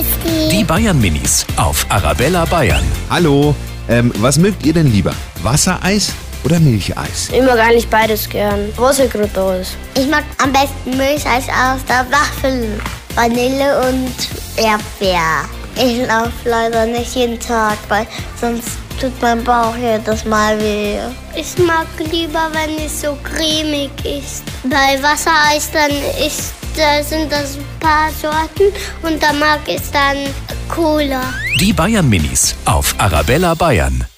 Christi. Die Bayern Minis auf Arabella Bayern. Hallo, ähm, was mögt ihr denn lieber? Wassereis oder Milcheis? Ich mag eigentlich beides gern. Was ihr gerade da ist. Ich mag am besten Milcheis aus der Waffel. Vanille und Erdbeer. Ich laufe leider nicht jeden Tag, weil sonst tut mein Bauch jedes Mal weh. Ich mag lieber, wenn es so cremig ist. Bei Wassereis dann ist, da sind das ein paar Sorten und da mag ich dann Cola. Die Bayern Minis auf Arabella Bayern.